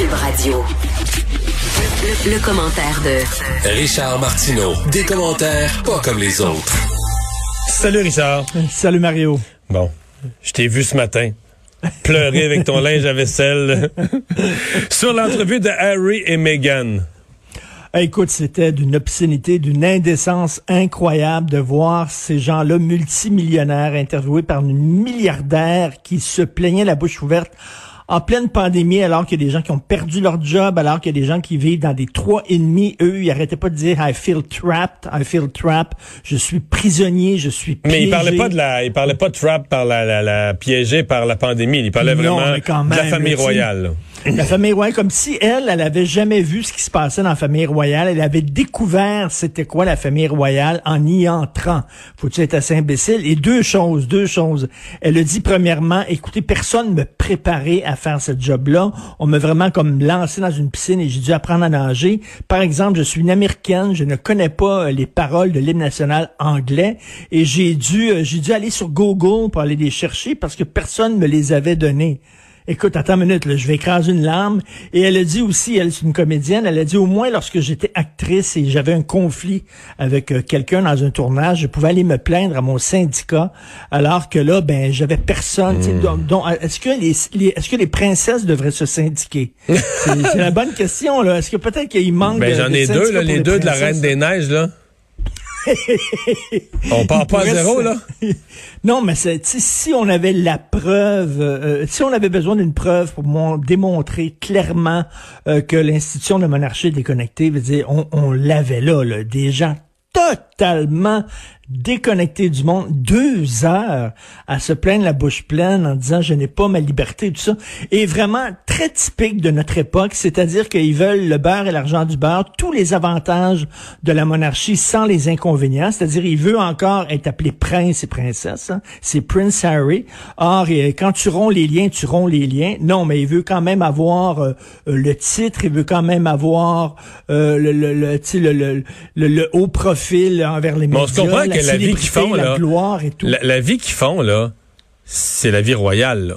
Cube Radio. Le, le commentaire de Richard Martineau. Des commentaires pas comme les autres. Salut Richard. Salut Mario. Bon, je t'ai vu ce matin pleurer avec ton linge à vaisselle sur l'entrevue de Harry et Meghan. Écoute, c'était d'une obscénité, d'une indécence incroyable de voir ces gens-là multimillionnaires interviewés par une milliardaire qui se plaignait la bouche ouverte en pleine pandémie, alors qu'il y a des gens qui ont perdu leur job, alors qu'il y a des gens qui vivent dans des trois et demi, eux, ils arrêtaient pas de dire I feel trapped, I feel trapped, je suis prisonnier, je suis piégé. Mais il parlait pas de la, il parlait pas de trap par la, la, la piégé par la pandémie. Il parlait Non, vraiment de la famille royale. là. La famille royale, comme si elle, elle avait jamais vu ce qui se passait dans la famille royale. Elle avait découvert c'était quoi la famille royale en y entrant. Faut-tu être assez imbécile? Et deux choses, deux choses. Elle a dit premièrement, écoutez, personne me préparait à faire ce job-là. On m'a vraiment comme lancé dans une piscine et j'ai dû apprendre à nager. Par exemple, je suis une américaine, je ne connais pas euh, les paroles de l'hymne national anglais et j'ai dû, euh, j'ai dû aller sur Google pour aller les chercher parce que personne me les avait donnés. Écoute, attends une minute, là, je vais écraser une larme. Et elle a dit aussi, elle est une comédienne, elle a dit au moins lorsque j'étais actrice et j'avais un conflit avec euh, quelqu'un dans un tournage, je pouvais aller me plaindre à mon syndicat, alors que là, ben, j'avais personne. tu sais, Hmm. donc- donc, est-ce que les, les- est-ce que les princesses devraient se syndiquer? C'est c'est la bonne question là. Est-ce que peut-être qu'il manque Ben, j'en de ai deux, là, les deux de la? Reine des Neiges, là. On part pas à zéro, là? Non, mais si on avait la preuve, euh, si on avait besoin d'une preuve pour mon- démontrer clairement euh, que l'institution de monarchie est déconnectée, veut dire, on, on l'avait là, là, des gens totalement déconnectés du monde, deux heures à se plaindre la bouche pleine en disant je n'ai pas ma liberté, tout ça, est vraiment très typique de notre époque, c'est-à-dire qu'ils veulent le beurre et l'argent du beurre, tous les avantages de la monarchie sans les inconvénients, c'est-à-dire il veut encore être appelé prince et princesse, hein. c'est Prince Harry. Or, quand tu romps les liens, tu romps les liens. Non, mais il veut quand même avoir euh, euh, le titre, il veut quand même avoir euh, le, le, le, le, haut profil envers les médias, la vie qu'ils font, la là, gloire et tout. La, la vie qu'ils font, là, c'est la vie royale, là.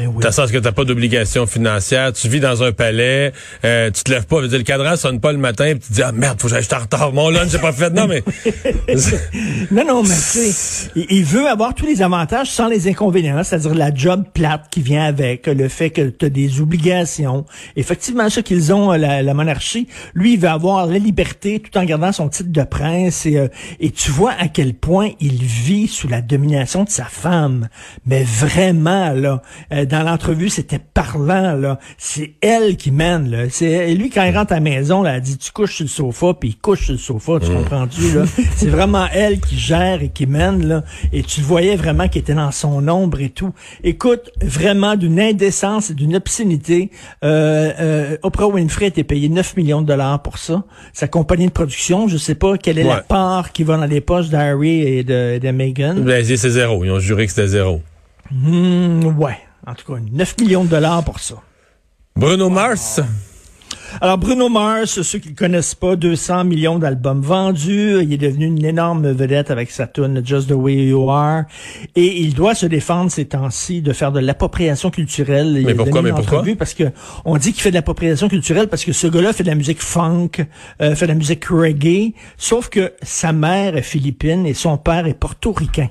Ben oui. Dans le sens que t'as pas d'obligation financière, tu vis dans un palais, euh, tu te lèves pas, dire, le cadran sonne pas le matin, puis tu te dis ah merde, faut que j'aille en retard, mon lunch j'ai pas fait. Non mais Non, non, mais tu sais, il, veut avoir tous les avantages sans les inconvénients, c'est-à-dire la job plate qui vient avec, le fait que tu as des obligations. Effectivement, ce qu'ils ont, euh, la, la monarchie, lui, il veut avoir la liberté tout en gardant son titre de prince. Et, euh, et tu vois à quel point il vit sous la domination de sa femme. Mais vraiment, là, euh, dans l'entrevue, c'était parlant, là. C'est elle qui mène, là. C'est et lui, quand il rentre à la maison, là, elle dit, tu couches sur le sofa, puis il couche sur le sofa, tu comprends-tu, là? C'est vraiment elle qui gère et qui mène, là. Et tu voyais vraiment qu'il était dans son ombre et tout. Écoute, vraiment d'une indécence et d'une obscénité. Euh, euh, Oprah Winfrey a été payée 9 millions de dollars pour ça. Sa compagnie de production, je sais pas quelle est la part qui va dans les poches d'Harry et de, de Meghan. ben, c'est zéro. Ils ont juré que c'était zéro. Hmm, ouais. En tout cas, 9 millions de dollars pour ça. Bruno Mars, Alors Bruno Mars, ceux qui le connaissent pas, 200 millions d'albums vendus. Il est devenu une énorme vedette avec sa tune Just the Way You Are. Et il doit se défendre ces temps-ci de faire de l'appropriation culturelle. Il Mais pourquoi, mais pourquoi? Parce que on dit qu'il fait de l'appropriation culturelle parce que ce gars-là fait de la musique funk, euh, fait de la musique reggae. Sauf que sa mère est philippine et son père est portoricain.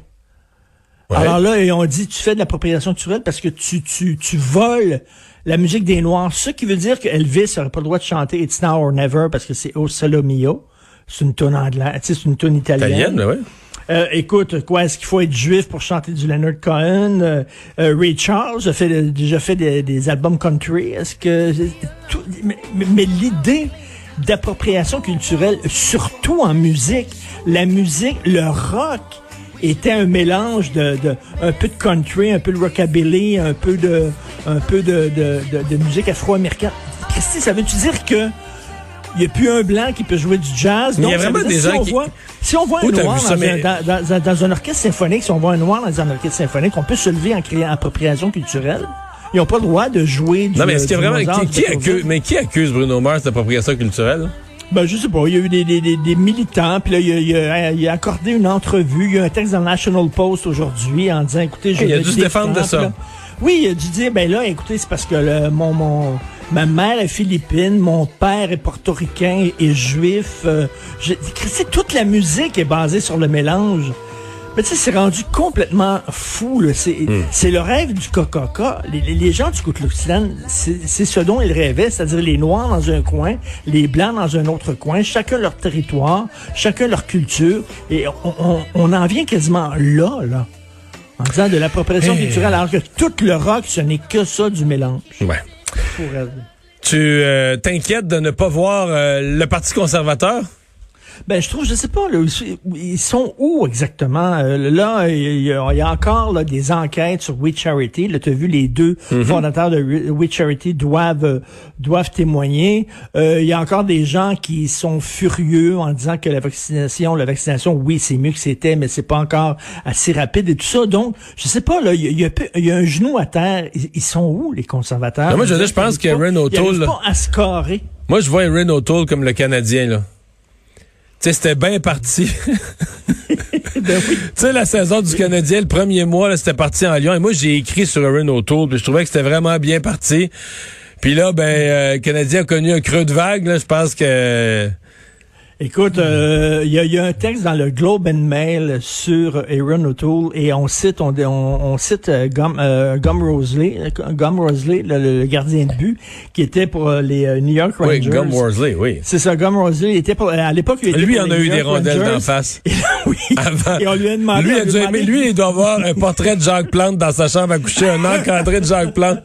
Ouais. Alors là, et on dit, tu fais de l'appropriation culturelle parce que tu, tu, tu voles la musique des Noirs. Ce qui veut dire que Elvis n'aurait pas le droit de chanter It's Now or Never parce que c'est O Solo Mio. C'est une tonne anglaise, tu sais, c'est une tonne italienne. italienne, ouais. Euh, écoute, quoi, est-ce qu'il faut être juif pour chanter du Leonard Cohen? Euh, euh, Ray Charles a fait, déjà fait des, des albums country. Est-ce que... tout- mais- mais l'idée d'appropriation culturelle, surtout en musique, la musique, le rock était un mélange de, de un peu de country, un peu de rockabilly, un peu de un peu de, de, de, de musique afro-américaine. Christy, ça veut-tu dire que il n'y a plus un blanc qui peut jouer du jazz? Mais il y a vraiment des si gens on qui- Voit, si on voit un t'as noir dans, mais- un, dans, dans- dans un orchestre symphonique, si on voit un noir dans un orchestre symphonique, on peut se lever en créant appropriation culturelle. Ils n'ont pas le droit de jouer du Non, mais est-ce qu'il y a vraiment. Qui, accuse, mais qui accuse Bruno Mars d'appropriation culturelle? Ben, je sais pas. Il y a eu des, des, des, des militants, puis là, il a, il, a, il a accordé une entrevue. Il y a un texte dans le National Post aujourd'hui en disant, écoutez, je Il a dû se défendre de ça. là- oui, il a dû dire, ben là, écoutez, c'est parce que le- mon, mon, ma mère est philippine, mon père est portoricain et juif. Euh, je- toute la musique est basée sur le mélange. Mais tu sais, c'est rendu complètement fou. C'est c'est le rêve du Coca-Cola. Les, les- les gens du Ku Klux c'est c'est ce dont ils rêvaient, c'est-à-dire les Noirs dans un coin, les Blancs dans un autre coin, chacun leur territoire, chacun leur culture. Et on, on- on en vient quasiment là, là, en disant de l'appropriation Hey. culturelle, alors que tout le rock, ce n'est que ça du mélange. Ouais. Pour elle. Tu euh, t'inquiètes de ne pas voir euh, le Parti conservateur? Ben, je trouve, je sais pas, là, ils sont où exactement? Euh, là, il y, a- il y a encore là, des enquêtes sur We Charity. Là, tu as vu les deux fondateurs de We- Charity doivent euh, doivent témoigner. Euh, il y a encore des gens qui sont furieux en disant que la vaccination, la vaccination, oui, c'est mieux que c'était, mais c'est pas encore assez rapide et tout ça. Donc, je sais pas, là, il y a, il y un genou à terre. Ils, ils sont où, les conservateurs? Non, moi, je dire, je pense Ils ils arrivent O'Toole, là- pas à se carrer. Moi, je vois Erin O'Toole comme le Canadien, là. Tu sais, c'était bien parti. Ben oui. Tu sais, la saison du Canadien, le premier mois, là, c'était parti en Lyon. Et moi, j'ai écrit sur Erin O'Toole, puis je trouvais que c'était vraiment bien parti. Puis là, ben, euh, le Canadien a connu un creux de vague, là. Je pense que... Écoute, euh, il y, a, y a un texte dans le Globe and Mail sur Aaron O'Toole et on cite on, on, on cite euh, Gum, euh, Gum Rosley, Gum Rosley, le, le gardien de but, qui était pour euh, les New York Rangers. Oui, Gum Worsley, oui. C'est ça, Gum Rosley. Était pour, à l'époque, il était Lui, pour en a eu New des York rondelles d'en face. Et, oui. Avant. Et on lui a demandé. Lui, a dû aimer- lui, il doit avoir un portrait de Jacques Plante dans sa chambre à coucher, un encadré de Jacques Plante.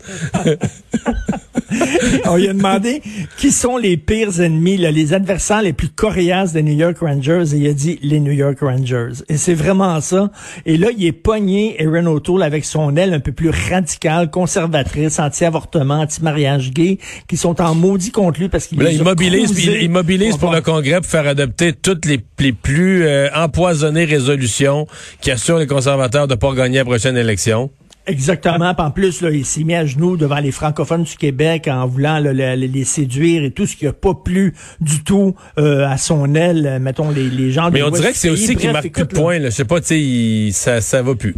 On lui a demandé qui sont les pires ennemis, là, les adversaires les plus coriaces des New York Rangers, et il a dit les New York Rangers. Et c'est vraiment ça. Et là, il est pogné, Aaron O'Toole, avec son aile un peu plus radicale, conservatrice, anti-avortement, anti-mariage gay, qui sont en maudit contre lui parce qu'il les il il, il mobilise pour le Congrès pour faire adopter toutes les, les plus euh, empoisonnées résolutions qui assurent les conservateurs de ne pas gagner la prochaine élection. Exactement. Puis en plus, là, il s'est mis à genoux devant les francophones du Québec en voulant là, le- le- les séduire et tout ce qui a pas plu du tout euh, à son aile, euh, mettons les, les gens Mais de on dirait que c'est aussi qu'il marque plus de points. Je sais pas, tu sais, ça, ça va plus.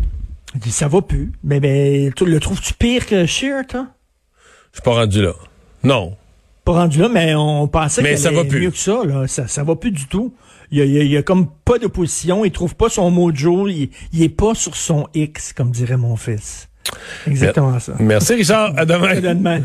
il dit, Ça va plus. Mais, mais tu le trouves-tu pire que Shear, toi? Je suis pas rendu là. Non. Pas rendu là, mais on pensait Mais qu'elle ça va plus. mieux que ça. Là. Ça, ça va plus du tout. Il y a, il y a- il y a comme pas d'opposition. Il trouve pas son mojo. Il, il est pas sur son X, comme dirait mon fils. Exactement ça. Merci, Richard. À demain. À demain.